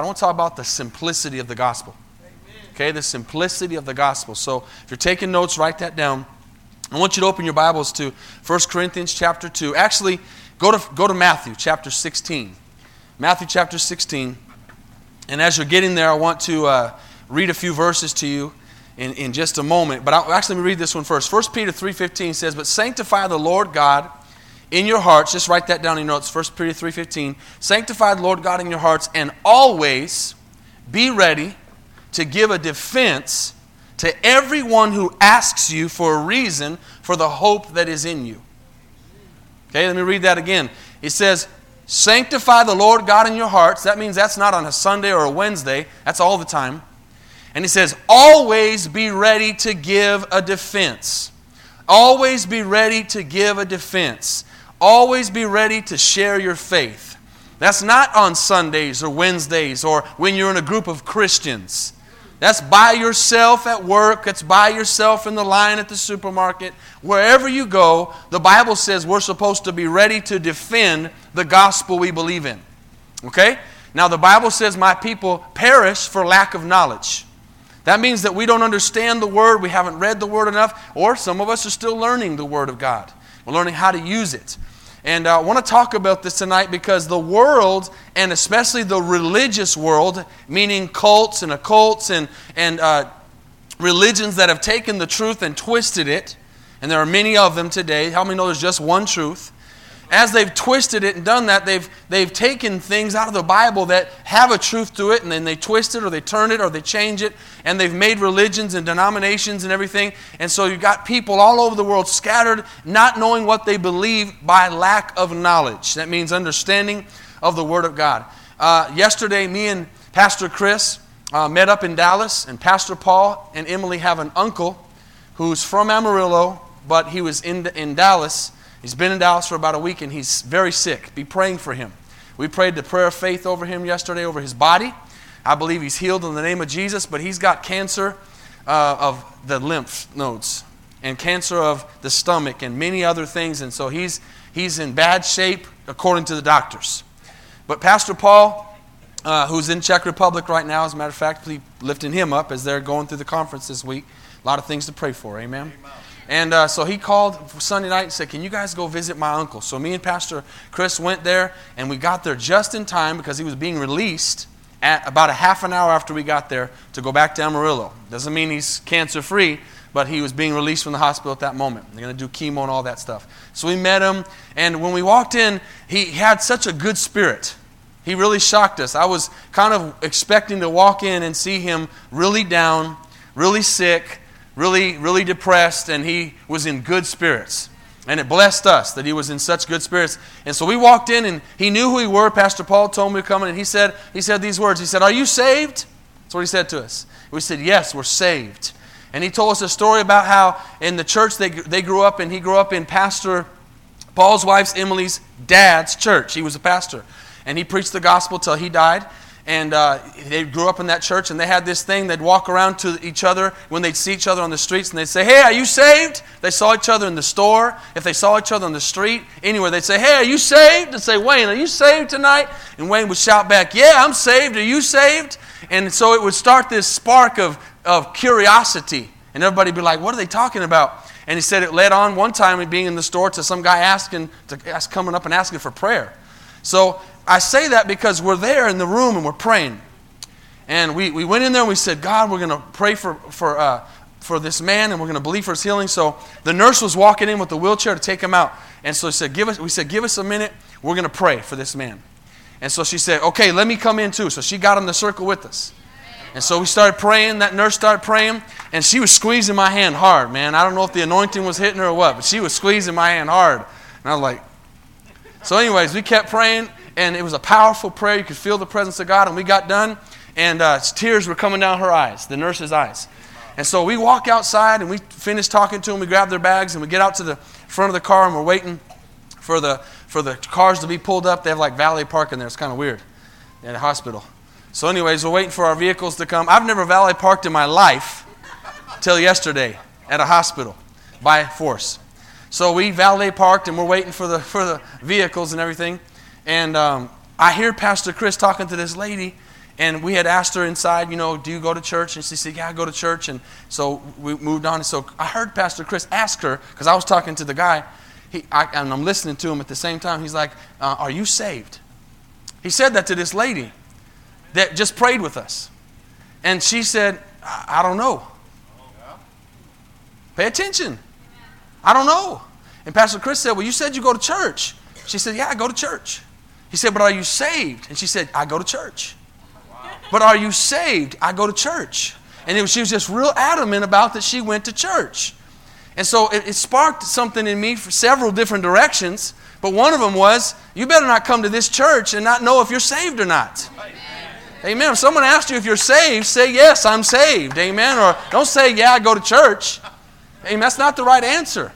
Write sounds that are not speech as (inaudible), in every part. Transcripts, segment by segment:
I want to talk about the simplicity of the gospel. Okay, the simplicity of the gospel. So if you're taking notes, write that down. I want you to open your Bibles to 1 Corinthians chapter 2. Actually, go to, go to Matthew chapter 16. Matthew chapter 16. And as you're getting there, I want to uh, read a few verses to you in, in just a moment. But I'll actually read this one first. 1 Peter 3.15 says, But sanctify the Lord God in your hearts, just write that down in your notes, 1 Peter 3.15. Sanctify the Lord God in your hearts, and always be ready to give a defense to everyone who asks you for a reason for the hope that is in you. Okay, let me read that again. It says, Sanctify the Lord God in your hearts. That means that's not on a Sunday or a Wednesday, that's all the time. And he says, Always be ready to give a defense. Always be ready to give a defense. Always be ready to share your faith. That's not on Sundays or Wednesdays or when you're in a group of Christians. That's by yourself at work. That's by yourself in the line at the supermarket. Wherever you go, the Bible says we're supposed to be ready to defend the gospel we believe in. Okay? Now, the Bible says, My people perish for lack of knowledge. That means that we don't understand the Word, we haven't read the Word enough, or some of us are still learning the Word of God. We're learning how to use it. And uh, I want to talk about this tonight because the world, and especially the religious world, meaning cults and occults and, and uh, religions that have taken the truth and twisted it, and there are many of them today. How many know there's just one truth? As they've twisted it and done that, they've, they've taken things out of the Bible that have a truth to it, and then they twist it or they turn it or they change it, and they've made religions and denominations and everything. And so you've got people all over the world scattered, not knowing what they believe by lack of knowledge. That means understanding of the Word of God. Uh, yesterday, me and Pastor Chris uh, met up in Dallas, and Pastor Paul and Emily have an uncle who's from Amarillo, but he was in, in Dallas He's been in Dallas for about a week and he's very sick. Be praying for him. We prayed the prayer of faith over him yesterday, over his body. I believe he's healed in the name of Jesus, but he's got cancer uh, of the lymph nodes and cancer of the stomach and many other things. And so he's, he's in bad shape according to the doctors. But Pastor Paul, uh, who's in Czech Republic right now, as a matter of fact, lifting him up as they're going through the conference this week. A lot of things to pray for. Amen. Amen. And uh, so he called Sunday night and said, Can you guys go visit my uncle? So me and Pastor Chris went there, and we got there just in time because he was being released at about a half an hour after we got there to go back to Amarillo. Doesn't mean he's cancer free, but he was being released from the hospital at that moment. They're going to do chemo and all that stuff. So we met him, and when we walked in, he had such a good spirit. He really shocked us. I was kind of expecting to walk in and see him really down, really sick really, really depressed, and he was in good spirits. And it blessed us that he was in such good spirits. And so we walked in, and he knew who we were. Pastor Paul told me to come in, and he said, he said these words. He said, Are you saved? That's what he said to us. We said, Yes, we're saved. And he told us a story about how in the church they, they grew up and he grew up in Pastor Paul's wife's, Emily's dad's church. He was a pastor. And he preached the gospel till he died and uh, they grew up in that church and they had this thing they'd walk around to each other when they'd see each other on the streets and they'd say hey are you saved? They saw each other in the store. If they saw each other on the street anywhere they'd say hey are you saved? And say wayne are you saved tonight? And wayne would shout back yeah i'm saved. Are you saved? And so it would start this spark of, of curiosity and everybody would be like what are they talking about? And he said it led on one time being in the store to some guy asking to ask, coming up and asking for prayer. So I say that because we're there in the room and we're praying. And we, we went in there and we said, God, we're going to pray for, for, uh, for this man and we're going to believe for his healing. So the nurse was walking in with the wheelchair to take him out. And so she said, give us, we said, give us a minute. We're going to pray for this man. And so she said, okay, let me come in too. So she got in the circle with us. And so we started praying. That nurse started praying. And she was squeezing my hand hard, man. I don't know if the anointing was hitting her or what, but she was squeezing my hand hard. And I was like, so, anyways, we kept praying and it was a powerful prayer. You could feel the presence of God, and we got done, and uh, tears were coming down her eyes, the nurse's eyes. And so we walk outside, and we finish talking to them. We grab their bags, and we get out to the front of the car, and we're waiting for the for the cars to be pulled up. They have like valet parking there. It's kind of weird at a hospital. So, anyways, we're waiting for our vehicles to come. I've never valet parked in my life till yesterday at a hospital by force. So we valet parked and we're waiting for the for the vehicles and everything. And um, I hear Pastor Chris talking to this lady, and we had asked her inside, you know, do you go to church? And she said, yeah, I go to church. And so we moved on. And so I heard Pastor Chris ask her, because I was talking to the guy, he, I, and I'm listening to him at the same time. He's like, uh, Are you saved? He said that to this lady that just prayed with us. And she said, I, I don't know. Pay attention. I don't know. And Pastor Chris said, Well, you said you go to church. She said, Yeah, I go to church. He said, But are you saved? And she said, I go to church. Wow. But are you saved? I go to church. And was, she was just real adamant about that she went to church. And so it, it, sparked something in me for several different directions. But one of them was, you better not come to this church and not know if you're saved or not. Amen. Amen. If someone asks you if you're saved, say, yes, I'm saved. Amen. Or don't say, yeah, I go to church. Amen. That's not the right answer.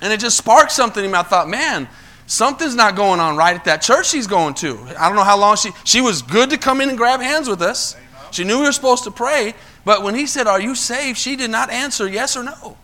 And it just sparked something in me. I thought, man, something's not going on right at that church she's going to. I don't know how long she, she was good to come in and grab hands with us. She knew we were supposed to pray. But when he said, are you saved? She did not answer yes or no.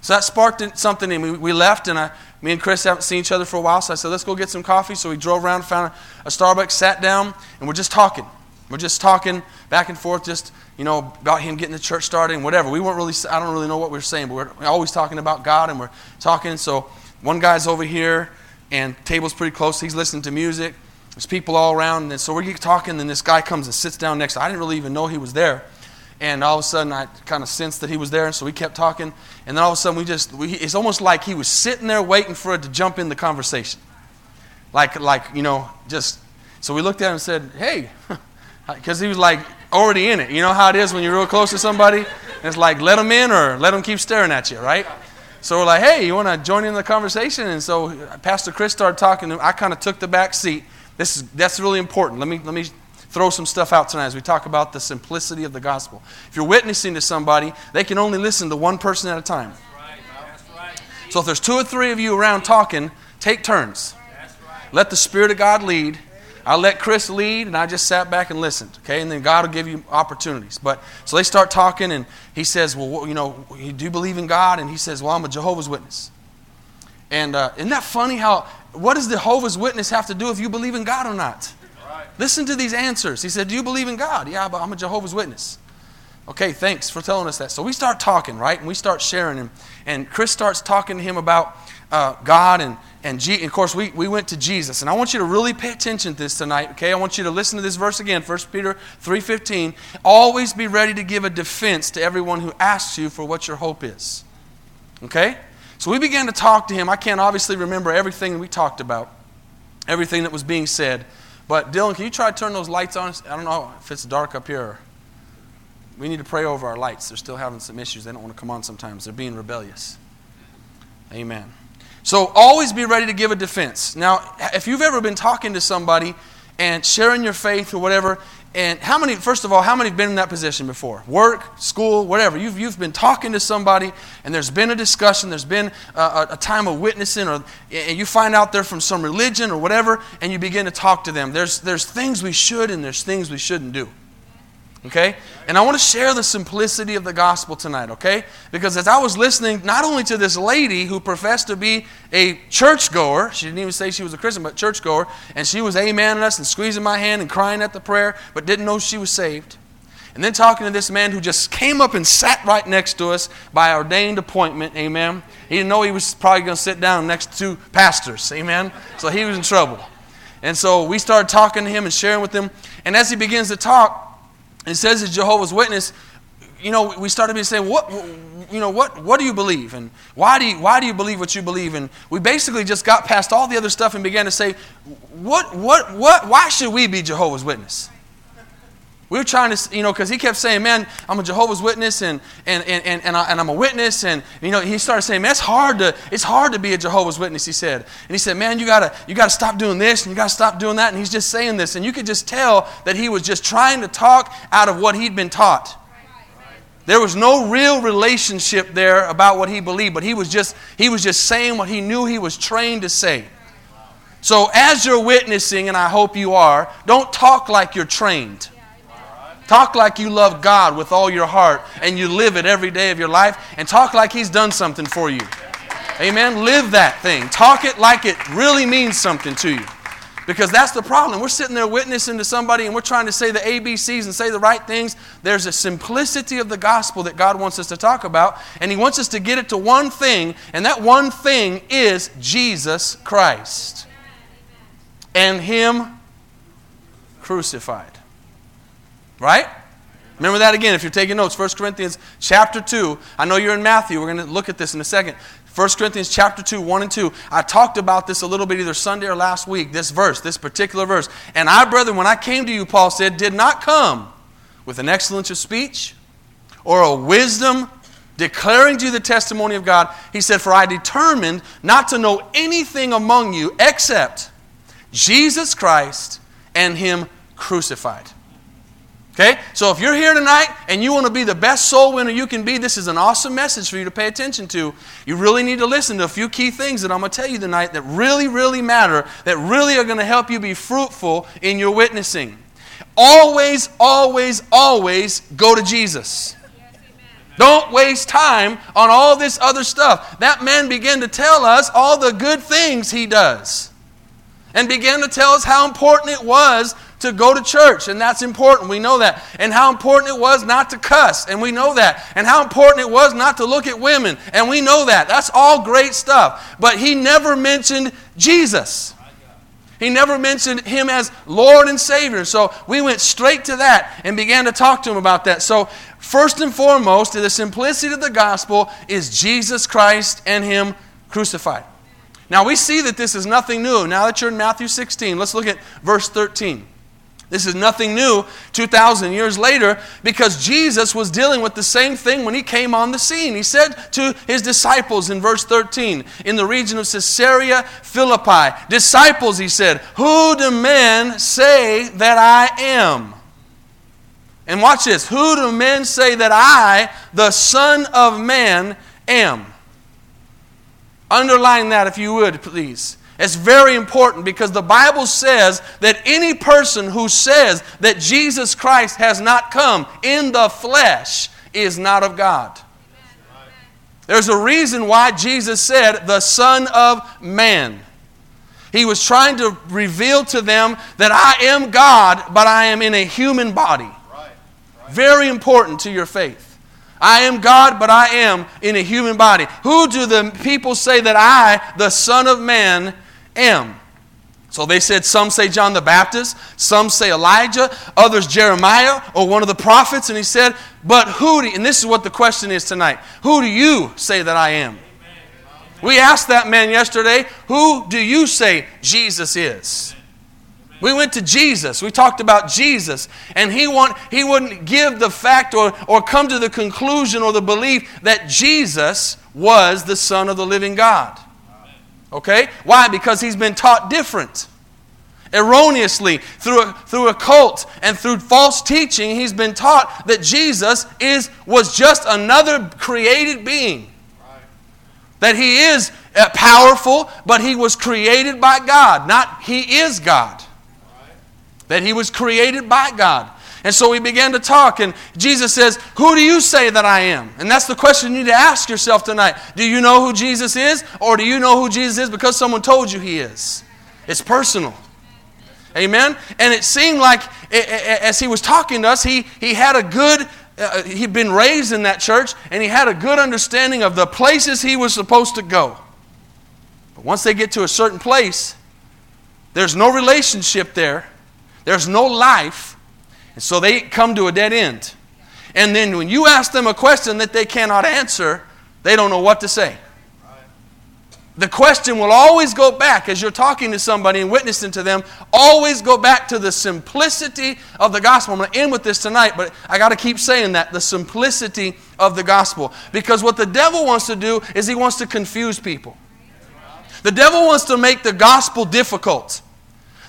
So that sparked something in me. We left, and I, me and Chris haven't seen each other for a while, so I said, let's go get some coffee. So we drove around, found a, a Starbucks, sat down, and we're just talking. We're just talking back and forth, just, you know, about him getting the church started and whatever. We weren't really, I don't really know what we were saying, but we're always talking about God, and we're talking. So one guy's over here, and table's pretty close. He's listening to music. There's people all around, and so we're talking, and this guy comes and sits down next to I didn't really even know he was there. And all of a sudden, I kind of sensed that he was there, and so we kept talking. And then all of a sudden, we just, we, it's almost like he was sitting there waiting for it to jump in the conversation. Like, like you know, just, so we looked at him and said, hey, (laughs) because he was like already in it. You know how it is when you're real close to somebody? it's like, let him in or let him keep staring at you, right? So we're like, hey, you want to join in the conversation? And so uh, Pastor Chris started talking. I kind of took the back seat. This is, that's really important. Let me, let me throw some stuff out tonight as we talk about the simplicity of the gospel. If you're witnessing to somebody, they can only listen to one person at a time. So if there's two or three of you around talking, take turns. Let the Spirit of God lead. I let Chris lead, and I just sat back and listened. Okay, and then God will give you opportunities. But so they start talking, and he says, "Well, you know, you do believe in God?" And he says, "Well, I'm a Jehovah's Witness." And uh, isn't that funny? How what does the Jehovah's Witness have to do if you believe in God or not? Listen to these answers. He said, Do you believe in God? Yeah, but I'm a Jehovah's Witness. Okay, thanks for telling us that. So we start talking, right? And we start sharing. And, and Chris starts talking to him about uh, God and, and, G- and of course, we, we went to Jesus. And I want you to really pay attention to this tonight, okay? I want you to listen to this verse again, 1 Peter 3.15. Always be ready to give a defense to everyone who asks you for what your hope is. Okay? So we began to talk to him. I can't obviously remember everything we talked about, everything that was being said. But Dylan, can you try to turn those lights on? I don't know if it's dark up here. We need to pray over our lights. They're still having some issues. They don't want to come on sometimes. They're being rebellious. Amen. So always be ready to give a defense. Now, if you've ever been talking to somebody and sharing your faith or whatever, and how many, first of all, how many have been in that position before? Work, school, whatever. You've, you've been talking to somebody, and there's been a discussion, there's been a, a, time of witnessing, or, and you find out they're from some religion or whatever, and you begin to talk to them. There's, there's things we should and there's things we shouldn't do. Okay? And I want to share the simplicity of the gospel tonight, okay? Because as I was listening not only to this lady who professed to be a churchgoer, she didn't even say she was a Christian, but churchgoer, and she was amening us and squeezing my hand and crying at the prayer, but didn't know she was saved. And then talking to this man who just came up and sat right next to us by ordained appointment, amen. He didn't know he was probably going to sit down next to pastors, amen. So he was in trouble. And so we started talking to him and sharing with him. And as he begins to talk, it says as Jehovah's Witness, you know, we started to say, what, you know, what, what do you believe? And why do you, why do you believe what you believe? And we basically just got past all the other stuff and began to say, what, what, what, why should we be Jehovah's Witness? We were trying to, you know, because he kept saying, man, I'm a Jehovah's Witness and, and, and, and, and, I, am a witness. And, you know, he started saying, man, it's hard to, it's hard to be a Jehovah's Witness, he said. And he said, man, you got to you gotta stop doing this and you got to stop doing that. And he's just saying this. And you could just tell that he was just trying to talk out of what he'd been taught. There was no real relationship there about what he believed, but he was just, he was just saying what he knew he was trained to say. So as you're witnessing, and I hope you are, don't talk like you're trained. Talk like you love God with all your heart and you live it every day of your life and talk like He's done something for you. Amen. Live that thing. Talk it like it really means something to you. Because that's the problem. We're sitting there witnessing to somebody and we're trying to say the ABCs and say the right things. There's a simplicity of the gospel that God wants us to talk about, and He wants us to get it to one thing, and that one thing is Jesus Christ and Him crucified. Right? Remember that again if you're taking notes. 1 Corinthians chapter 2. I know you're in Matthew. We're going to look at this in a second. 1 Corinthians chapter 2, 1 and 2. I talked about this a little bit either Sunday or last week, this verse, this particular verse. And I, brethren, when I came to you, Paul said, did not come with an excellence of speech or a wisdom declaring to you the testimony of God. He said, For I determined not to know anything among you except Jesus Christ and Him crucified. Okay? So if you're here tonight and you want to be the best soul winner you can be, this is an awesome message for you to pay attention to. You really need to listen to a few key things that I'm going to tell you tonight that really, really matter, that really are going to help you be fruitful in your witnessing. Always, always, always go to Jesus. Don't waste time on all this other stuff. That man began to tell us all the good things he does and began to tell us how important it was to go to church, and that's important. We know that. And how important it was not to cuss, and we know that. And how important it was not to look at women, and we know that. That's all great stuff. But he never mentioned Jesus. He never mentioned him as Lord and Savior. So we went straight to that and began to talk to him about that. So, first and foremost, the simplicity of the gospel is Jesus Christ and him crucified. Now, we see that this is nothing new. Now that you're in Matthew 16, let's look at verse 13. This is nothing new 2,000 years later because Jesus was dealing with the same thing when he came on the scene. He said to his disciples in verse 13, in the region of Caesarea Philippi, Disciples, he said, Who do men say that I am? And watch this. Who do men say that I, the Son of Man, am? Underline that if you would, please. It's very important because the Bible says that any person who says that Jesus Christ has not come in the flesh is not of God. There's a reason why Jesus said, the Son of Man. He was trying to reveal to them that I am God, but I am in a human body. Very important to your faith. I am God, but I am in a human body. Who do the people say that I, the Son of Man, am. So they said, some say John the Baptist, some say Elijah, others Jeremiah or one of the prophets. And he said, But who do, and this is what the question is tonight who do you say that I am? We asked that man yesterday, Who do you say Jesus is? We went to Jesus. We talked about Jesus. And he, want, he wouldn't give the fact or, or come to the conclusion or the belief that Jesus was the Son of the living God. Okay? Why? Because he's been taught different. Erroneously, through a, through a cult and through false teaching, he's been taught that Jesus is, was just another created being. That he is uh, powerful, but he was created by God, not he is God. That he was created by God. And so we began to talk, and Jesus says, Who do you say that I am? And that's the question you need to ask yourself tonight. Do you know who Jesus is, or do you know who Jesus is because someone told you he is? It's personal. Amen? And it seemed like as he was talking to us, he, he had a good, uh, he'd been raised in that church, and he had a good understanding of the places he was supposed to go. But once they get to a certain place, there's no relationship there, there's no life and so they come to a dead end. And then when you ask them a question that they cannot answer, they don't know what to say. The question will always go back as you're talking to somebody and witnessing to them, always go back to the simplicity of the gospel. I'm going to end with this tonight, but I got to keep saying that the simplicity of the gospel. Because what the devil wants to do is he wants to confuse people. The devil wants to make the gospel difficult.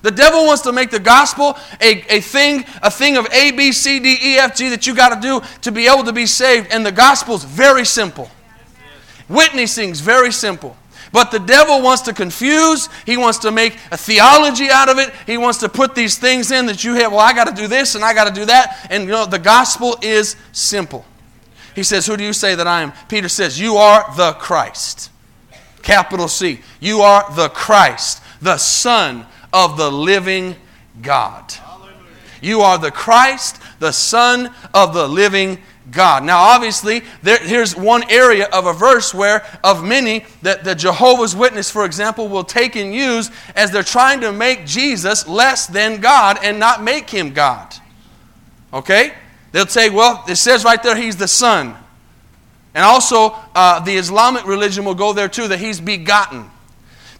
The devil wants to make the gospel a, a thing, a thing of A, B, C, D, E, F, G that you got to do to be able to be saved. And the gospel's very simple. Witnessing's very simple. But the devil wants to confuse. He wants to make a theology out of it. He wants to put these things in that you have, well, I got to do this and I got to do that. And you know, the gospel is simple. He says, Who do you say that I am? Peter says, You are the Christ. Capital C. You are the Christ, the Son of the living God. You are the Christ, the Son of the living God. Now, obviously, there, here's one area of a verse where, of many, that the Jehovah's Witness, for example, will take and use as they're trying to make Jesus less than God and not make him God. Okay? They'll say, well, it says right there he's the Son. And also, uh, the Islamic religion will go there too, that he's begotten.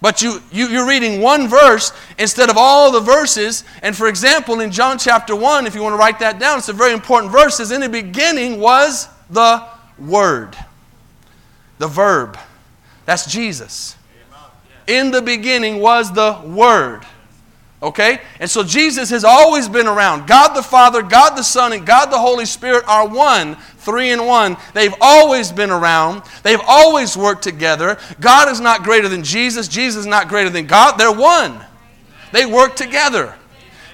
But you, you, you're reading one verse instead of all the verses. And for example, in John chapter 1, if you want to write that down, it's a very important verse. Is in the beginning was the Word, the verb. That's Jesus. In the beginning was the Word. Okay? And so Jesus has always been around. God the Father, God the Son, and God the Holy Spirit are one, three in one. They've always been around. They've always worked together. God is not greater than Jesus. Jesus is not greater than God. They're one. They work together.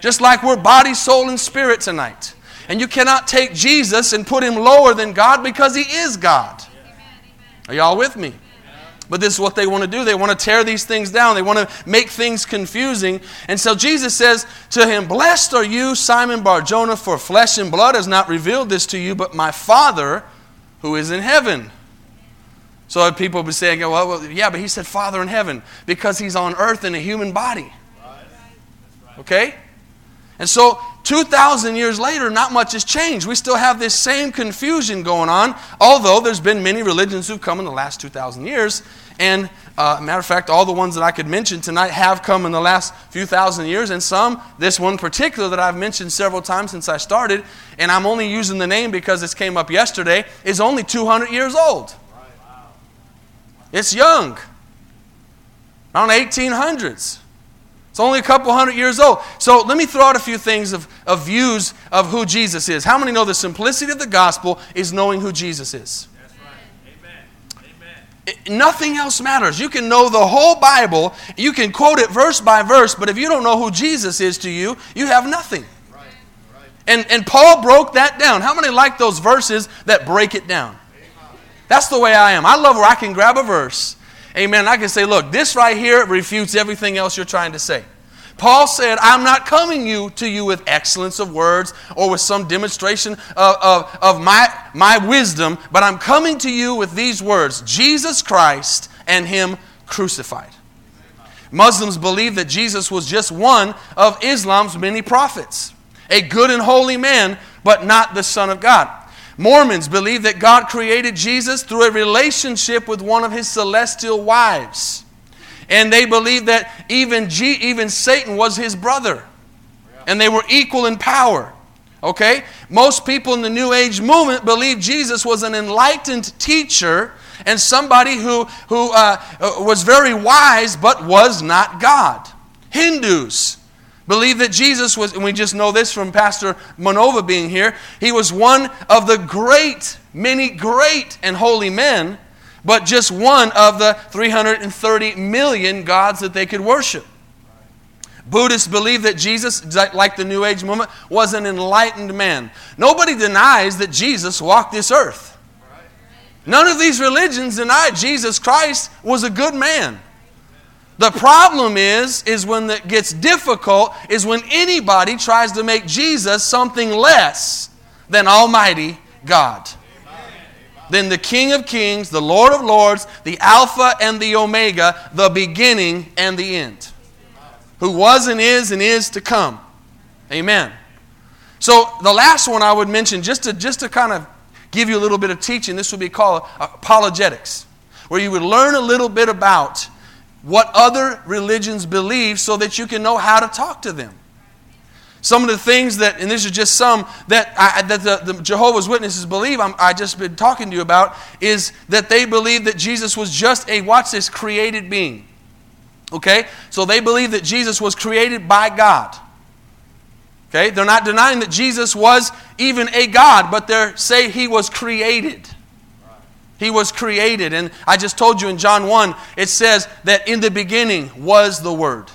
Just like we're body, soul, and spirit tonight. And you cannot take Jesus and put him lower than God because he is God. Are y'all with me? But this is what they want to do. They want to tear these things down. They want to make things confusing. And so Jesus says to him, Blessed are you, Simon Barjona, for flesh and blood has not revealed this to you, but my Father who is in heaven. So people will be saying, well, well, yeah, but he said Father in heaven because he's on earth in a human body. Okay? And so 2,000 years later, not much has changed. We still have this same confusion going on, although there's been many religions who've come in the last 2,000 years. And, uh, matter of fact, all the ones that I could mention tonight have come in the last few thousand years, and some, this one particular that I've mentioned several times since I started, and I'm only using the name because this came up yesterday, is only 200 years old. It's young, around 1800s. It's only a couple hundred years old. So let me throw out a few things of, of views of who Jesus is. How many know the simplicity of the gospel is knowing who Jesus is? That's right. Amen. Amen. It, nothing else matters. You can know the whole Bible, you can quote it verse by verse, but if you don't know who Jesus is to you, you have nothing. Right. Right. And, and Paul broke that down. How many like those verses that break it down? Amen. That's the way I am. I love where I can grab a verse Amen. I can say, look, this right here refutes everything else you're trying to say. Paul said, I'm not coming you to you with excellence of words or with some demonstration of, of, of my, my wisdom, but I'm coming to you with these words Jesus Christ and Him crucified. Muslims believe that Jesus was just one of Islam's many prophets, a good and holy man, but not the Son of God. Mormons believe that God created Jesus through a relationship with one of his celestial wives. And they believe that even, G, even Satan was his brother. And they were equal in power. Okay? Most people in the New Age movement believe Jesus was an enlightened teacher and somebody who, who uh, uh was very wise but was not God. Hindus Believe that Jesus was, and we just know this from Pastor Monova being here, he was one of the great, many great and holy men, but just one of the 330 million gods that they could worship. Buddhists believe that Jesus, like the New Age movement, was an enlightened man. Nobody denies that Jesus walked this earth. None of these religions deny Jesus Christ was a good man. The problem is, is when it gets difficult, is when anybody tries to make Jesus something less than Almighty God. Then the King of Kings, the Lord of Lords, the Alpha and the Omega, the beginning and the end. Who was and is and is to come. Amen. So the last one I would mention, just to, just to kind of give you a little bit of teaching, this would be called apologetics, where you would learn a little bit about what other religions believe so that you can know how to talk to them. Some of the things that, and this is just some that, I, that the, the, Jehovah's Witnesses believe, I'm, I just been talking to you about, is that they believe that Jesus was just a, watch this, created being. Okay? So they believe that Jesus was created by God. Okay? They're not denying that Jesus was even a God, but they say he was created. He was created. And I just told you in John 1, it says that in the beginning was the Word.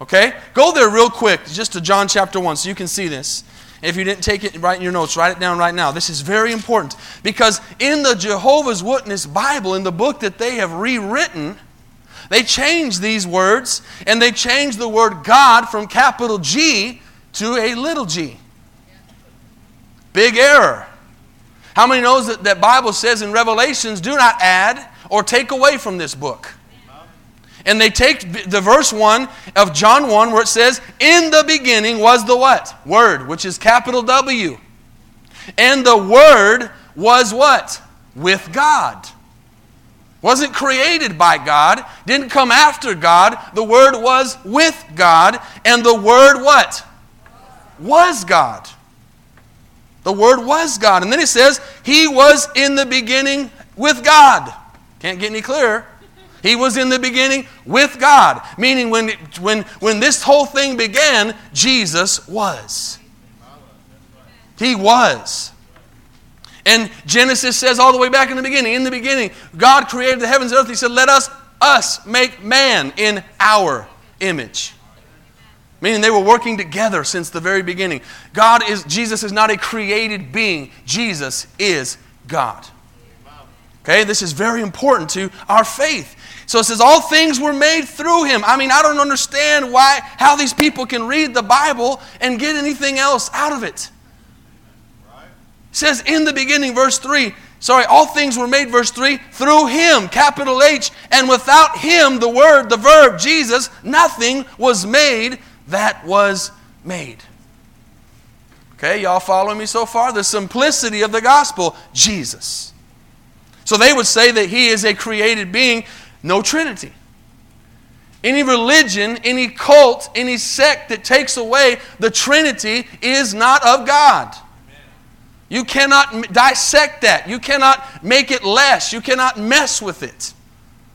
Okay? Go there real quick, just to John chapter 1, so you can see this. If you didn't take it, write in your notes, write it down right now. This is very important because in the Jehovah's Witness Bible, in the book that they have rewritten, They changed these words and they changed the word God from capital G to a little g. Big error. How many knows that that Bible says in Revelations, do not add or take away from this book? And they take the verse 1 of John 1 where it says, In the beginning was the what? Word, which is capital W. And the Word was what? With God. Wasn't created by God, didn't come after God. The Word was with God. And the Word what? Was God. The Word was God. And then it says, He was in the beginning with God. Can't get any clearer. He was in the beginning with God. Meaning, when, when, when this whole thing began, Jesus was. He was. And Genesis says all the way back in the beginning, in the beginning, God created the heavens and earth. He said, Let us, us make man in our image. Meaning they were working together since the very beginning. God is, Jesus is not a created being, Jesus is God. Okay, this is very important to our faith. So it says, All things were made through him. I mean, I don't understand why, how these people can read the Bible and get anything else out of it says in the beginning, verse 3, sorry, all things were made, verse 3, through him, capital H, and without him, the word, the verb, Jesus, nothing was made that was made. Okay, y'all following me so far? The simplicity of the gospel, Jesus. So they would say that he is a created being, no Trinity. Any religion, any cult, any sect that takes away the Trinity is not of God. You cannot dissect that. You cannot make it less. You cannot mess with it.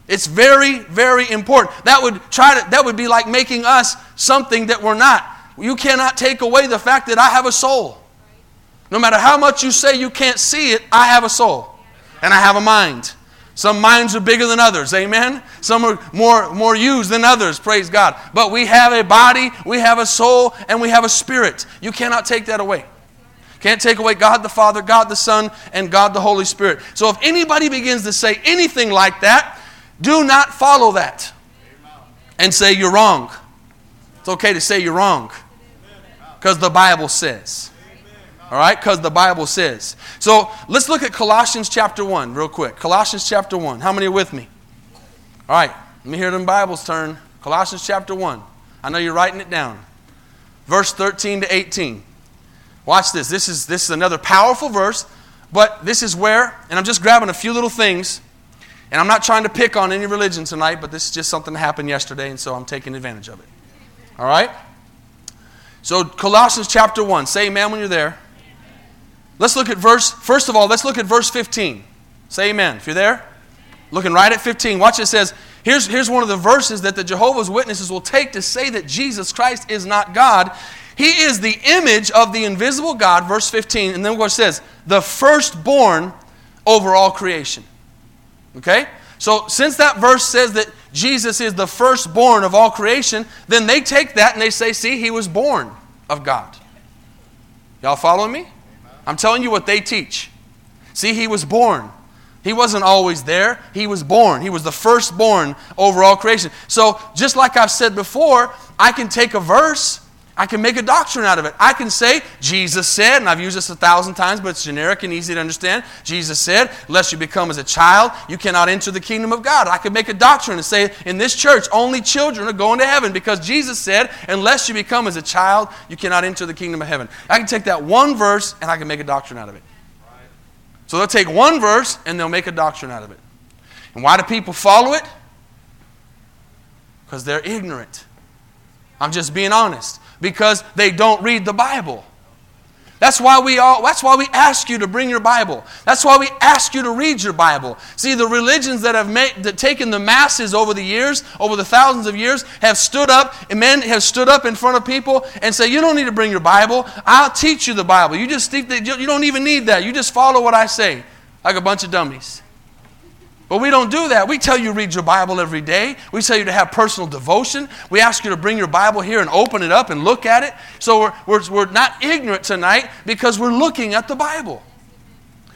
It's very, very important. That would try to that would be like making us something that we're not. You cannot take away the fact that I have a soul. No matter how much you say you can't see it, I have a soul. And I have a mind. Some minds are bigger than others, amen? Some are more, more used than others, praise God. But we have a body, we have a soul, and we have a spirit. You cannot take that away. Can't take away God the Father, God the Son, and God the Holy Spirit. So if anybody begins to say anything like that, do not follow that and say you're wrong. It's okay to say you're wrong because the Bible says. All right? Because the Bible says. So let's look at Colossians chapter 1 real quick. Colossians chapter 1. How many are with me? All right. Let me hear them Bibles turn. Colossians chapter 1. I know you're writing it down. Verse 13 to 18. Watch this. This is, this is another powerful verse, but this is where, and I'm just grabbing a few little things, and I'm not trying to pick on any religion tonight, but this is just something that happened yesterday, and so I'm taking advantage of it. All right? So, Colossians chapter 1. Say amen when you're there. Let's look at verse, first of all, let's look at verse 15. Say amen. If you're there, looking right at 15. Watch it says, here's, here's one of the verses that the Jehovah's Witnesses will take to say that Jesus Christ is not God. He is the image of the invisible God, verse 15. And then what it says, the firstborn over all creation. Okay? So, since that verse says that Jesus is the firstborn of all creation, then they take that and they say, see, he was born of God. Y'all following me? I'm telling you what they teach. See, he was born. He wasn't always there. He was born. He was the firstborn over all creation. So, just like I've said before, I can take a verse I can make a doctrine out of it. I can say, Jesus said, and I've used this a thousand times, but it's generic and easy to understand. Jesus said, Lest you become as a child, you cannot enter the kingdom of God. I can make a doctrine and say, In this church, only children are going to heaven because Jesus said, Unless you become as a child, you cannot enter the kingdom of heaven. I can take that one verse and I can make a doctrine out of it. So they'll take one verse and they'll make a doctrine out of it. And why do people follow it? Because they're ignorant. I'm just being honest because they don't read the Bible. That's why we all that's why we ask you to bring your Bible. That's why we ask you to read your Bible. See, the religions that have made, that taken the masses over the years, over the thousands of years, have stood up, and men have stood up in front of people and say, You don't need to bring your Bible. I'll teach you the Bible. You just think that you don't even need that. You just follow what I say. Like a bunch of dummies. But we don't do that. We tell you read your Bible every day. We tell you to have personal devotion. We ask you to bring your Bible here and open it up and look at it. So we're, we're, we're not ignorant tonight because we're looking at the Bible.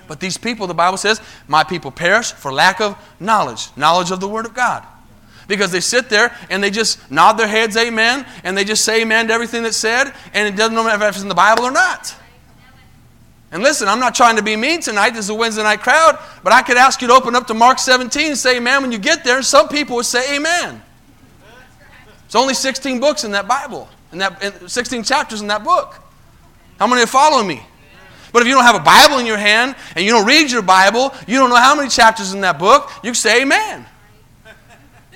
But these people, the Bible says, my people perish for lack of knowledge, knowledge of the Word of God. Because they sit there and they just nod their heads, amen, and they just say amen to everything that's said, and it doesn't matter if it's in the Bible or not. And listen, I'm not trying to be mean tonight. This is a Wednesday night crowd, but I could ask you to open up to Mark 17 and say amen when you get there. Some people would say amen. It's only 16 books in that Bible, in that 16 chapters in that book. How many are following me? But if you don't have a Bible in your hand and you don't read your Bible, you don't know how many chapters in that book, you say amen.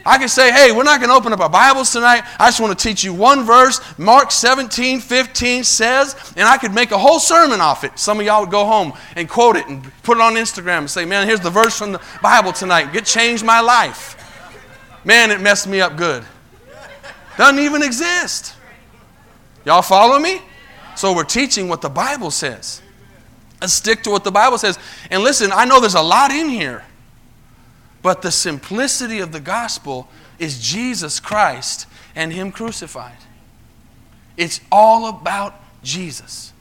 I can say, hey, we're not going to open up our Bibles tonight. I just want to teach you one verse. Mark 17, 15 says, and I could make a whole sermon off it. Some of y'all would go home and quote it and put it on Instagram and say, man, here's the verse from the Bible tonight. It changed my life. Man, it messed me up good. Doesn't even exist. Y'all follow me? So we're teaching what the Bible says. Let's stick to what the Bible says. And listen, I know there's a lot in here, but the simplicity of the gospel is Jesus Christ and Him crucified. It's all about Jesus.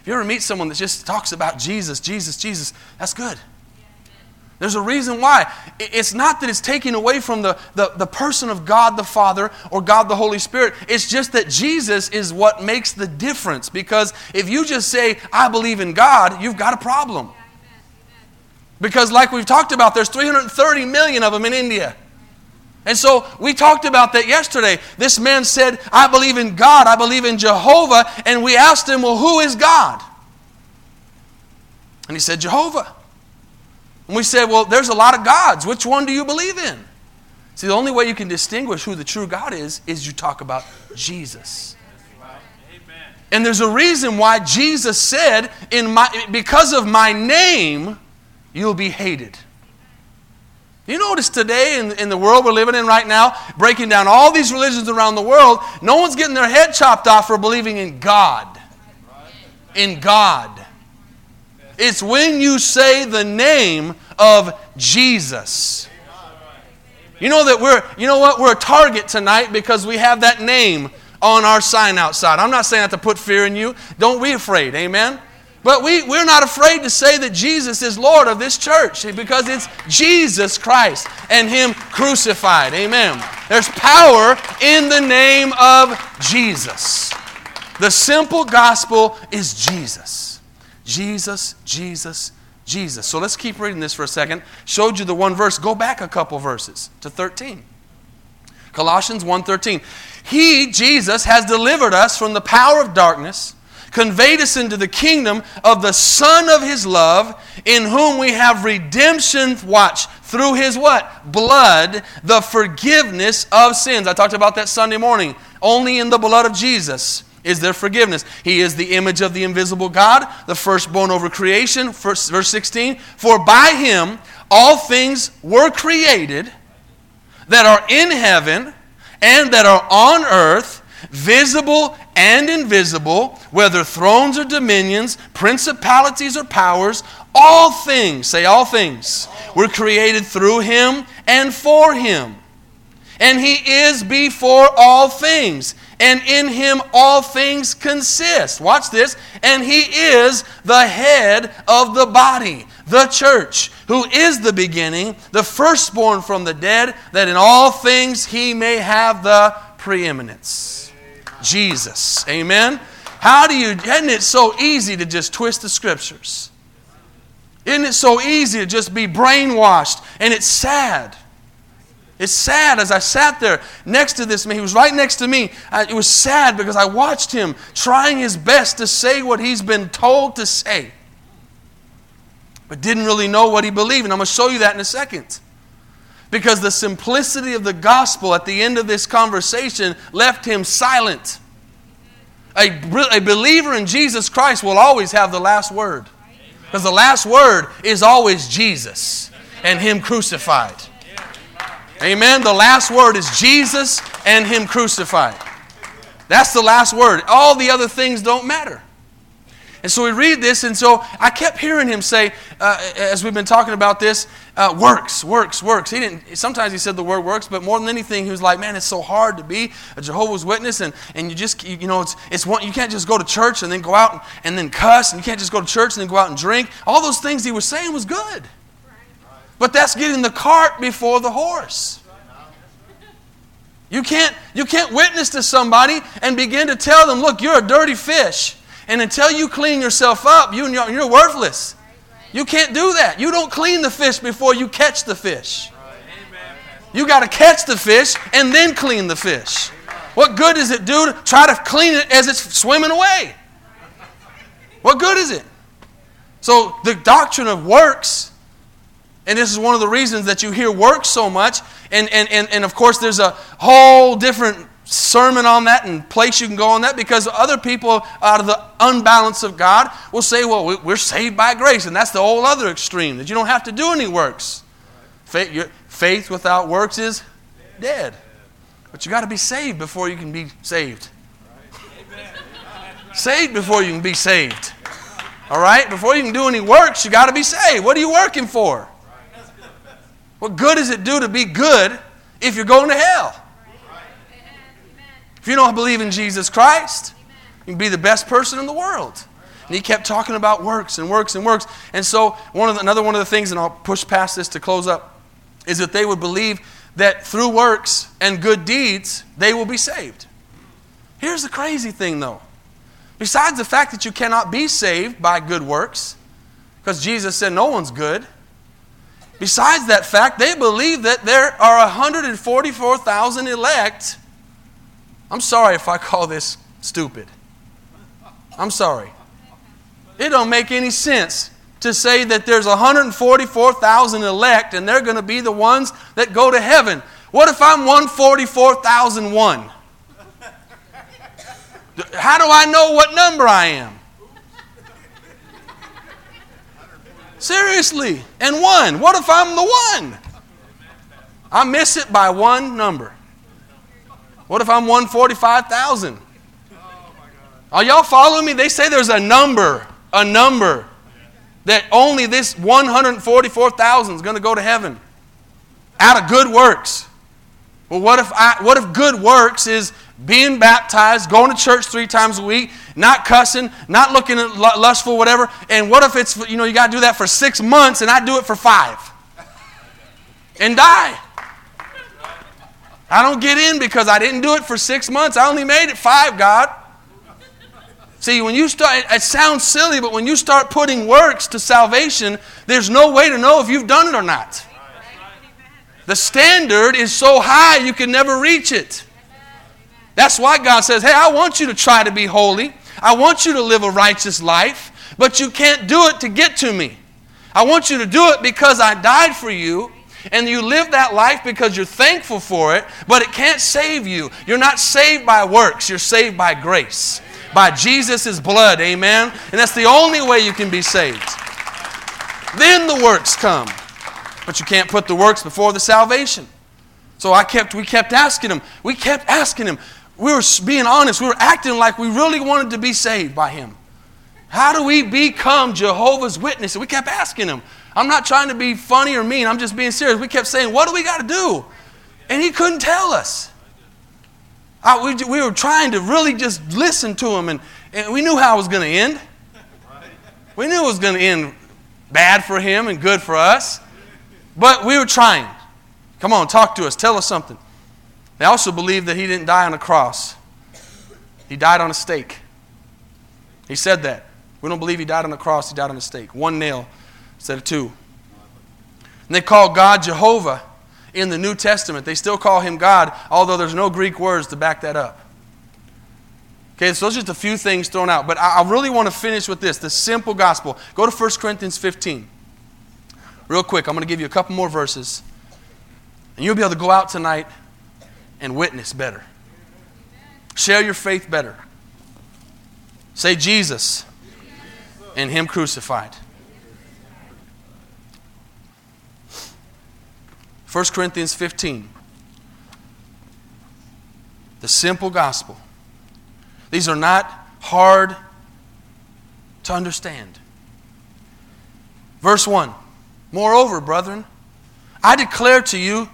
If you ever meet someone that just talks about Jesus, Jesus, Jesus, that's good. There's a reason why. It's not that it's taking away from the, the, the, person of God the Father or God the Holy Spirit. It's just that Jesus is what makes the difference. Because if you just say, I believe in God, you've got a problem. Because, like we've talked about, there's 330 million of them in India. And so we talked about that yesterday. This man said, I believe in God, I believe in Jehovah. And we asked him, Well, who is God? And he said, Jehovah. And we said, well, there's a lot of gods. Which one do you believe in? See, the only way you can distinguish who the true God is is you talk about Jesus. And there's a reason why Jesus said, in my, because of my name, you'll be hated. You notice today in, in the world we're living in right now, breaking down all these religions around the world, no one's getting their head chopped off for believing in God. In God. It's when you say the name of Jesus. You know that we're, you know what? We're a target tonight because we have that name on our sign outside. I'm not saying that to put fear in you. Don't be afraid. Amen. But we, we're not afraid to say that Jesus is Lord of this church because it's Jesus Christ and Him crucified. Amen. There's power in the name of Jesus. The simple gospel is Jesus. Jesus, Jesus, Jesus. So let's keep reading this for a second. Showed you the one verse. Go back a couple verses to 13. Colossians 1:13. He, Jesus, has delivered us from the power of darkness, conveyed us into the kingdom of the Son of his love, in whom we have redemption, watch, through his what? Blood, the forgiveness of sins. I talked about that Sunday morning. Only in the blood of Jesus is there forgiveness. He is the image of the invisible God, the firstborn over creation. First, Verse 16 For by him all things were created that are in heaven and that are on earth, visible and invisible, whether thrones or dominions, principalities or powers, all things, say all things, were created through him and for him. And he is before all things and in him all things consist. Watch this. And he is the head of the body, the church, who is the beginning, the firstborn from the dead, that in all things he may have the preeminence. Jesus. Amen. How do you, isn't it so easy to just twist the scriptures? Isn't it so easy to just be brainwashed? And it's sad. It's sad as I sat there next to this man. He was right next to me. I, it was sad because I watched him trying his best to say what he's been told to say, but didn't really know what he believed. And I'm going to show you that in a second. Because the simplicity of the gospel at the end of this conversation left him silent. A, a believer in Jesus Christ will always have the last word. Because the last word is always Jesus and Him crucified. Amen. The last word is Jesus and Him crucified. That's the last word. All the other things don't matter. And so we read this, and so I kept hearing him say, uh, as we've been talking about this, uh, works, works, works. He didn't. Sometimes he said the word works, but more than anything, he was like, man, it's so hard to be a Jehovah's Witness, and, and you just, you, you know, it's, it's one, you can't just go to church and then go out and, and then cuss, and you can't just go to church and then go out and drink. All those things he was saying was good. But that's getting the cart before the horse. You can't, you can't witness to somebody and begin to tell them, look, you're a dirty fish. And until you clean yourself up, you, you're worthless. You can't do that. You don't clean the fish before you catch the fish. You got to catch the fish and then clean the fish. What good does it do to try to clean it as it's swimming away? What good is it? So, the doctrine of works, and this is one of the reasons that you hear works so much, and, and, and, and of course, there's a whole different sermon on that and place you can go on that because other people out of the unbalance of God will say, well, we're saved by grace. And that's the whole other extreme, that you don't have to do any works. Faith, faith without works is dead. But you got to be saved before you can be saved. (laughs) Saved before you can be saved. All right? Before you can do any works, you got to be saved. What are you working for? What good does it do to be good if you're going to hell? If you don't believe in Jesus Christ, you can be the best person in the world. And he kept talking about works and works and works. And so, one of the, another one of the things, and I'll push past this to close up, is that they would believe that through works and good deeds, they will be saved. Here's the crazy thing, though. Besides the fact that you cannot be saved by good works, because Jesus said no one's good, besides that fact, they believe that there are 144,000 elect I'm sorry if I call this stupid. I'm sorry. It don't make any sense to say that there's 144,000 elect and they're going to be the ones that go to heaven. What if I'm 144,001? How do I know what number I am? Seriously. And one. What if I'm the one? I miss it by one number. What if I'm 145,000? Are y'all following me? They say there's a number, a number that only this 144,000 is going to go to heaven out of good works. Well, what if, I, what if good works is being baptized, going to church three times a week, not cussing, not looking at lustful, whatever? And what if it's, you know, you got to do that for six months and I do it for five and die? I don't get in because I didn't do it for six months. I only made it five, God. See, when you start, it sounds silly, but when you start putting works to salvation, there's no way to know if you've done it or not. The standard is so high you can never reach it. That's why God says, Hey, I want you to try to be holy. I want you to live a righteous life, but you can't do it to get to me. I want you to do it because I died for you and you live that life because you're thankful for it, but it can't save you. You're not saved by works, you're saved by grace, by Jesus' blood, amen? And that's the only way you can be saved. Then the works come. But you can't put the works before the salvation. So I kept, we kept asking him. We kept asking him. We were being honest. We were acting like we really wanted to be saved by him. How do we become Jehovah's Witness? We kept asking him. I'm not trying to be funny or mean. I'm just being serious. We kept saying, What do we got to do? And he couldn't tell us. I, we, we were trying to really just listen to him, and, and we knew how it was going to end. We knew it was going to end bad for him and good for us. But we were trying. Come on, talk to us. Tell us something. They also believe that he didn't die on a cross, he died on a stake. He said that. We don't believe he died on a cross, he died on a stake. One nail instead of two. And they call God Jehovah in the New Testament. They still call him God, although there's no Greek words to back that up. Okay, so those are just a few things thrown out. But I really want to finish with this the simple gospel. Go to 1 Corinthians 15. Real quick, I'm going to give you a couple more verses. And you'll be able to go out tonight and witness better. Share your faith better. Say Jesus and Him crucified. 1 Corinthians 15. The simple gospel. These are not hard to understand. Verse 1 Moreover, brethren, I declare to you,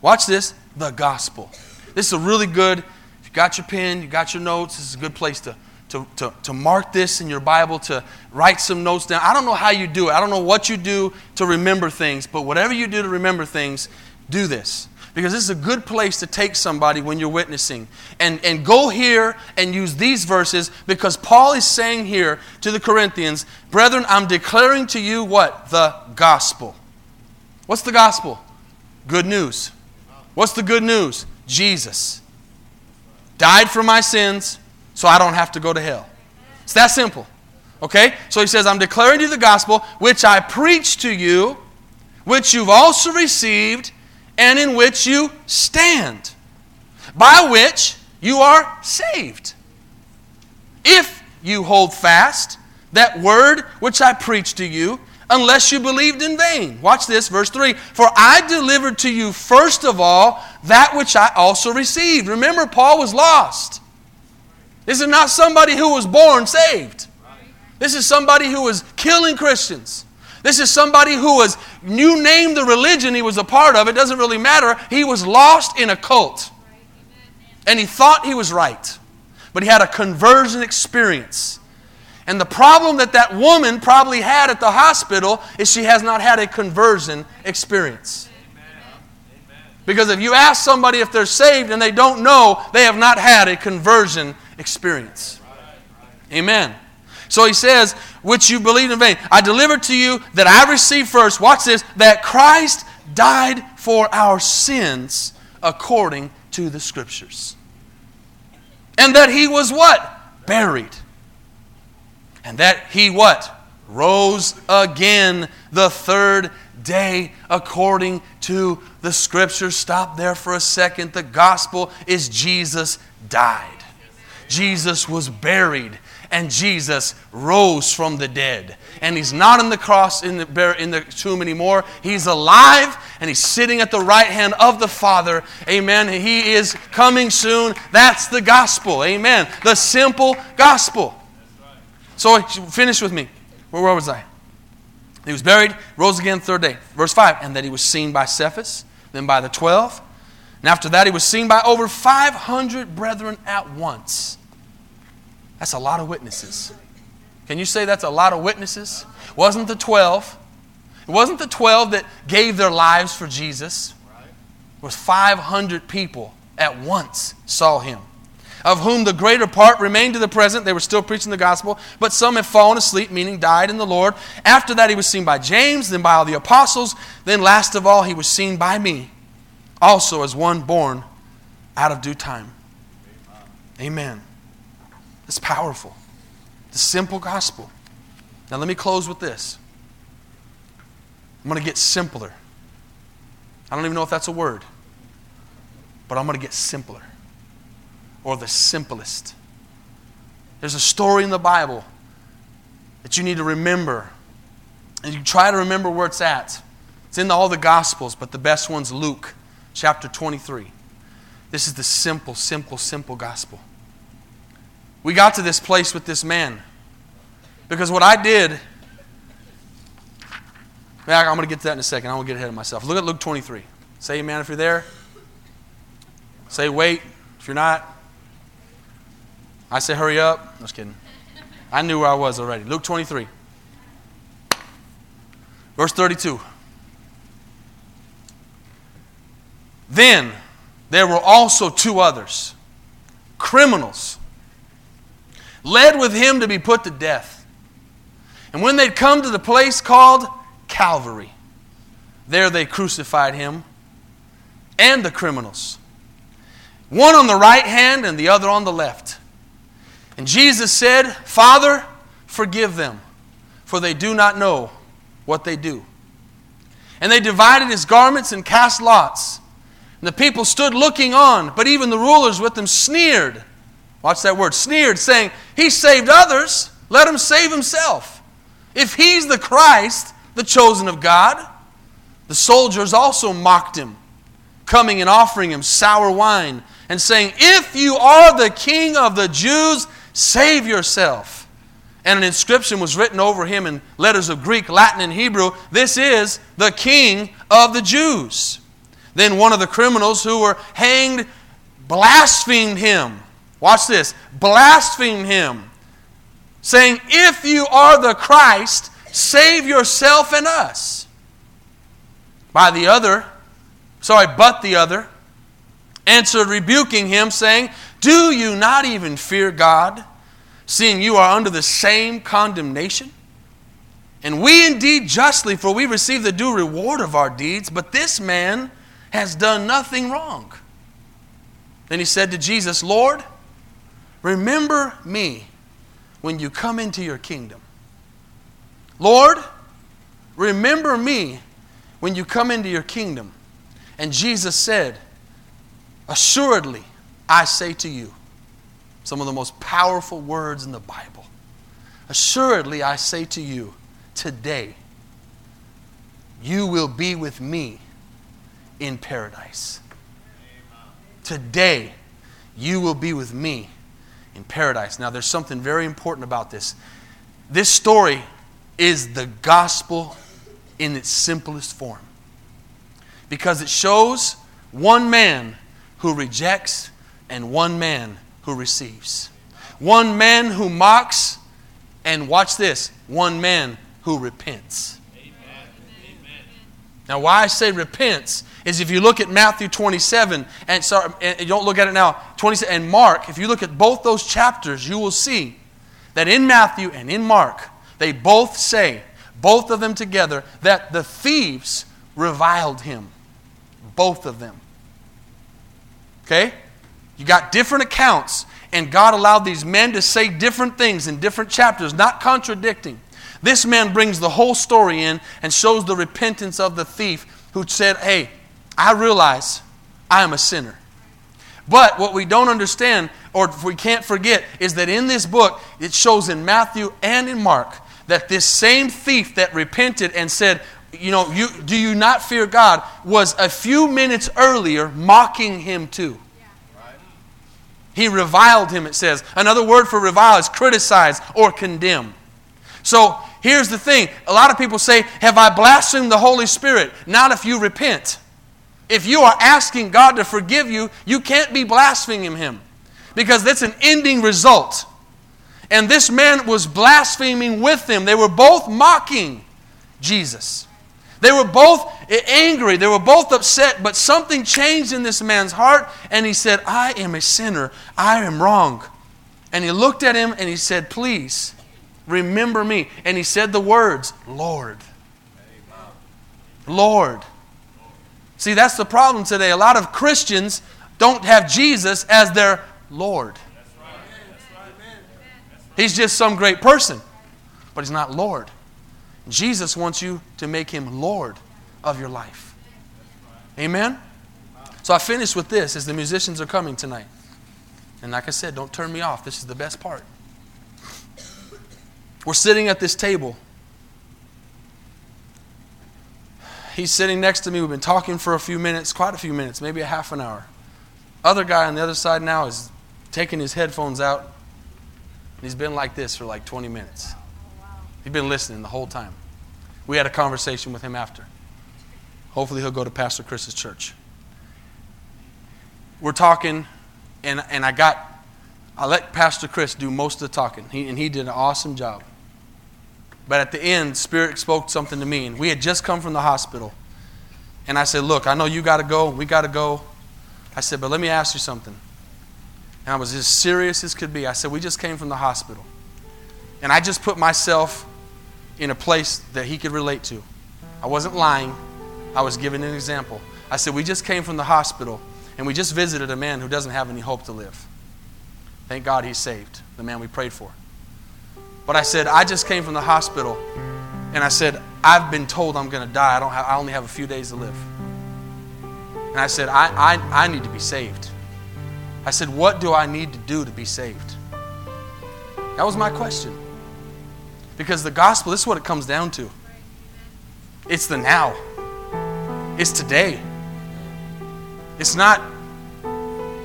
watch this, the gospel. This is a really good, if you got your pen, you got your notes, this is a good place to to, to, to mark this in your Bible, to write some notes down. I don't know how you do it. I don't know what you do to remember things, but whatever you do to remember things, do this. because this is a good place to take somebody when you're witnessing. And, and go here and use these verses because Paul is saying here to the Corinthians, Brethren, I'm declaring to you what? The gospel. What's the gospel? Good news. What's the good news? Jesus died for my sins so I don't have to go to hell. It's that simple. Okay? So he says, I'm declaring to you the gospel, which I preach to you, which you've also received, and in which you stand, by which you are saved. If you hold fast that word which I preached to you, unless you believed in vain. Watch this, verse 3. For I delivered to you first of all that which I also received. Remember, Paul was lost. This is not somebody who was born saved. This is somebody who was killing Christians. This is somebody who was, you name the religion he was a part of, it doesn't really matter. He was lost in a cult. And he thought he was right. But he had a conversion experience. And the problem that that woman probably had at the hospital is she has not had a conversion experience. Because if you ask somebody if they're saved and they don't know, they have not had a conversion experience. Amen. So he says, which you believed in vain. I delivered to you that I received first, watch this, that Christ died for our sins according to the Scriptures. And that he was what? Buried. And that he what? Rose again the third day according to the Scriptures. Stop there for a second. The gospel is Jesus died. Jesus was buried and Jesus rose from the dead. And he's not in the cross in the, in the tomb anymore. He's alive and he's sitting at the right hand of the Father. Amen. He is coming soon. That's the gospel. Amen. The simple gospel. So finish with me. Where, where was I? He was buried, rose again the third day. Verse 5. And that he was seen by Cephas, then by the twelve. And after that, he was seen by over 500 brethren at once that's a lot of witnesses. Can you say that's a lot of witnesses? Wasn't the 12? It wasn't the 12 that gave their lives for Jesus. It was 500 people at once saw him. Of whom the greater part remained to the present. They were still preaching the gospel, but some have fallen asleep, meaning died in the Lord. After that, he was seen by James, then by all the apostles. Then, last of all, he was seen by me, also as one born out of due time. Amen. It's powerful. The simple gospel. Now, let me close with this. I'm going to get simpler. I don't even know if that's a word, but I'm going to get simpler or the simplest. There's a story in the Bible that you need to remember. And you try to remember where it's at. It's in all the Gospels, but the best one's Luke chapter 23. This is the simple, simple, simple gospel. We got to this place with this man. Because what I did, I'm going to get to that in a second. I won't get ahead of myself. Look at Luke 23. Say amen if you're there. Say wait if you're not. I say hurry up. Just kidding. I knew where I was already. Luke 23. Verse 32. Then there were also two others, criminals led with him to be put to death. And when they'd come to the place called Calvary, there they crucified him and the criminals, one on the right hand and the other on the left. And Jesus said, Father, forgive them, for they do not know what they do. And they divided his garments and cast lots. And the people stood looking on, but even the rulers with them sneered. Watch that word, sneered, saying, He saved others, let him save himself. If he's the Christ, the chosen of God, the soldiers also mocked him, coming and offering him sour wine, and saying, If you are the king of the Jews, save yourself. And an inscription was written over him in letters of Greek, Latin, and Hebrew This is the king of the Jews. Then one of the criminals who were hanged blasphemed him watch this, blaspheme him, saying, If you are the Christ, save yourself and us. By the other Sorry, but the other answered, rebuking him, saying, Do you not even fear God, seeing you are under the same condemnation? And we indeed justly, for we receive the due reward of our deeds, but this man has done nothing wrong. Then he said to Jesus, Lord, remember me when you come into your kingdom. Lord, remember me when you come into your kingdom. And Jesus said, Assuredly, I say to you, some of the most powerful words in the Bible. Assuredly, I say to you, today, you will be with me in paradise. Today, you will be with me in paradise. Now, there's something very important about this. This story is the gospel in its simplest form because it shows one man who rejects and one man who receives. One man who mocks, and watch this, one man who repents. Now, why I say repents is if you look at Matthew 27, and sorry, and you don't look at it now, 27, and Mark, if you look at both those chapters, you will see that in Matthew and in Mark, they both say, both of them together, that the thieves reviled him. Both of them. Okay? You got different accounts, and God allowed these men to say different things in different chapters, not contradicting. This man brings the whole story in and shows the repentance of the thief who said, Hey, I realize I am a sinner. But what we don't understand, or we can't forget, is that in this book, it shows in Matthew and in Mark that this same thief that repented and said, you know, you, do you not fear God, was a few minutes earlier mocking him too. He reviled him, it says. Another word for revile is criticize or condemn. So here's the thing a lot of people say, Have I blasphemed the Holy Spirit? Not if you repent. If you are asking God to forgive you, you can't be blaspheming Him because that's an ending result. And this man was blaspheming with them. They were both mocking Jesus. They were both angry. They were both upset, but something changed in this man's heart, and he said, I am a sinner. I am wrong. And he looked at him and he said, Please remember me. And he said the words, Lord. Lord. See, that's the problem today. A lot of Christians don't have Jesus as their Lord. He's just some great person, but he's not Lord. Jesus wants you to make him Lord of your life. Amen? So I finish with this as the musicians are coming tonight. And like I said, don't turn me off. This is the best part. We're sitting at this table. He's sitting next to me. We've been talking for a few minutes, quite a few minutes, maybe a half an hour. Other guy on the other side now is taking his headphones out. He's been like this for like 20 minutes. He's been listening the whole time. We had a conversation with him after. Hopefully, he'll go to Pastor Chris's church. We're talking, and, and I got, I let Pastor Chris do most of the talking, he, and he did an awesome job. But at the end, Spirit spoke something to me, and we had just come from the hospital. And I said, Look, I know you got to go, we got to go. I said, But let me ask you something. And I was as serious as could be. I said, We just came from the hospital. And I just put myself in a place that he could relate to. I wasn't lying, I was giving an example. I said, We just came from the hospital and we just visited a man who doesn't have any hope to live. Thank God he's saved, the man we prayed for. But I said, I just came from the hospital and I said, I've been told I'm going to die. I, don't have, I only have a few days to live. And I said, I, I, I need to be saved. I said, What do I need to do to be saved? That was my question. Because the gospel, this is what it comes down to it's the now, it's today. It's not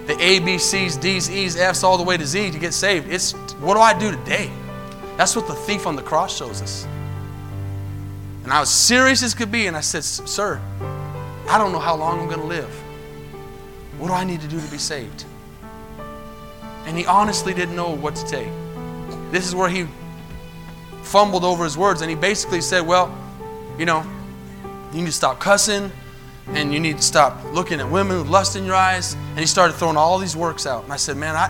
the A, B, C's, D's, E's, F's, all the way to Z to get saved. It's what do I do today? That's what the thief on the cross shows us. And I was serious as could be, and I said, Sir, I don't know how long I'm going to live. What do I need to do to be saved? And he honestly didn't know what to take. This is where he fumbled over his words and he basically said, Well, you know, you need to stop cussing. And you need to stop looking at women with lust in your eyes. And he started throwing all these works out. And I said, Man, I,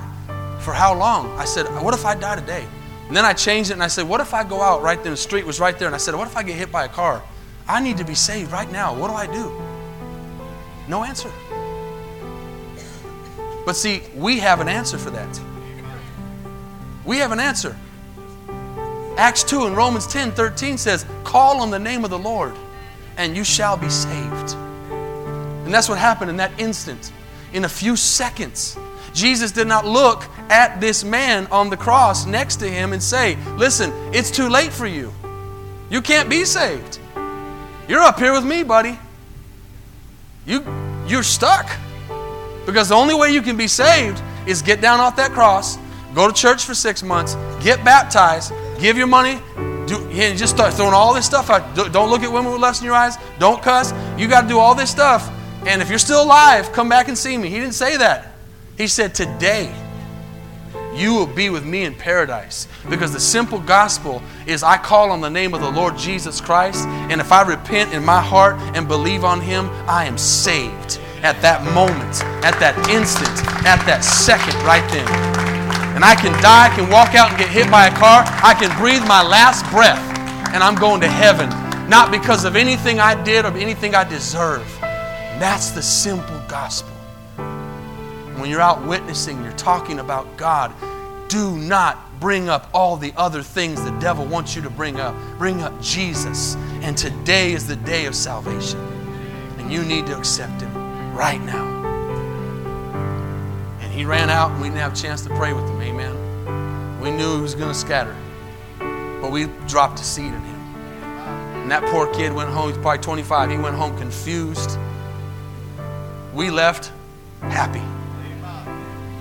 for how long? I said, What if I die today? And then I changed it and I said, What if I go out right there? The street was right there. And I said, What if I get hit by a car? I need to be saved right now. What do I do? No answer. But see, we have an answer for that. We have an answer. Acts 2 and Romans 10 13 says, Call on the name of the Lord, and you shall be saved. And that's what happened in that instant. In a few seconds, Jesus did not look at this man on the cross next to him and say, Listen, it's too late for you. You can't be saved. You're up here with me, buddy. You, you're stuck. Because the only way you can be saved is get down off that cross, go to church for six months, get baptized, give your money, do, and just start throwing all this stuff out. Don't look at women with lust in your eyes. Don't cuss. You got to do all this stuff. And if you're still alive, come back and see me. He didn't say that. He said, Today, you will be with me in paradise. Because the simple gospel is I call on the name of the Lord Jesus Christ, and if I repent in my heart and believe on Him, I am saved at that moment, at that instant, at that second right then. And I can die, I can walk out and get hit by a car, I can breathe my last breath, and I'm going to heaven. Not because of anything I did or anything I deserve. And that's the simple gospel. When you're out witnessing, you're talking about God, do not bring up all the other things the devil wants you to bring up. Bring up Jesus. And today is the day of salvation. And you need to accept Him right now. And he ran out, and we didn't have a chance to pray with him. Amen. We knew he was going to scatter, but we dropped a seed in him. And that poor kid went home, he's probably 25. He went home confused. We left happy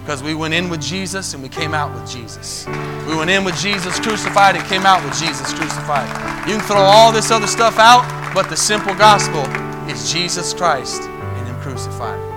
because we went in with Jesus and we came out with Jesus. We went in with Jesus crucified and came out with Jesus crucified. You can throw all this other stuff out, but the simple gospel is Jesus Christ and Him crucified.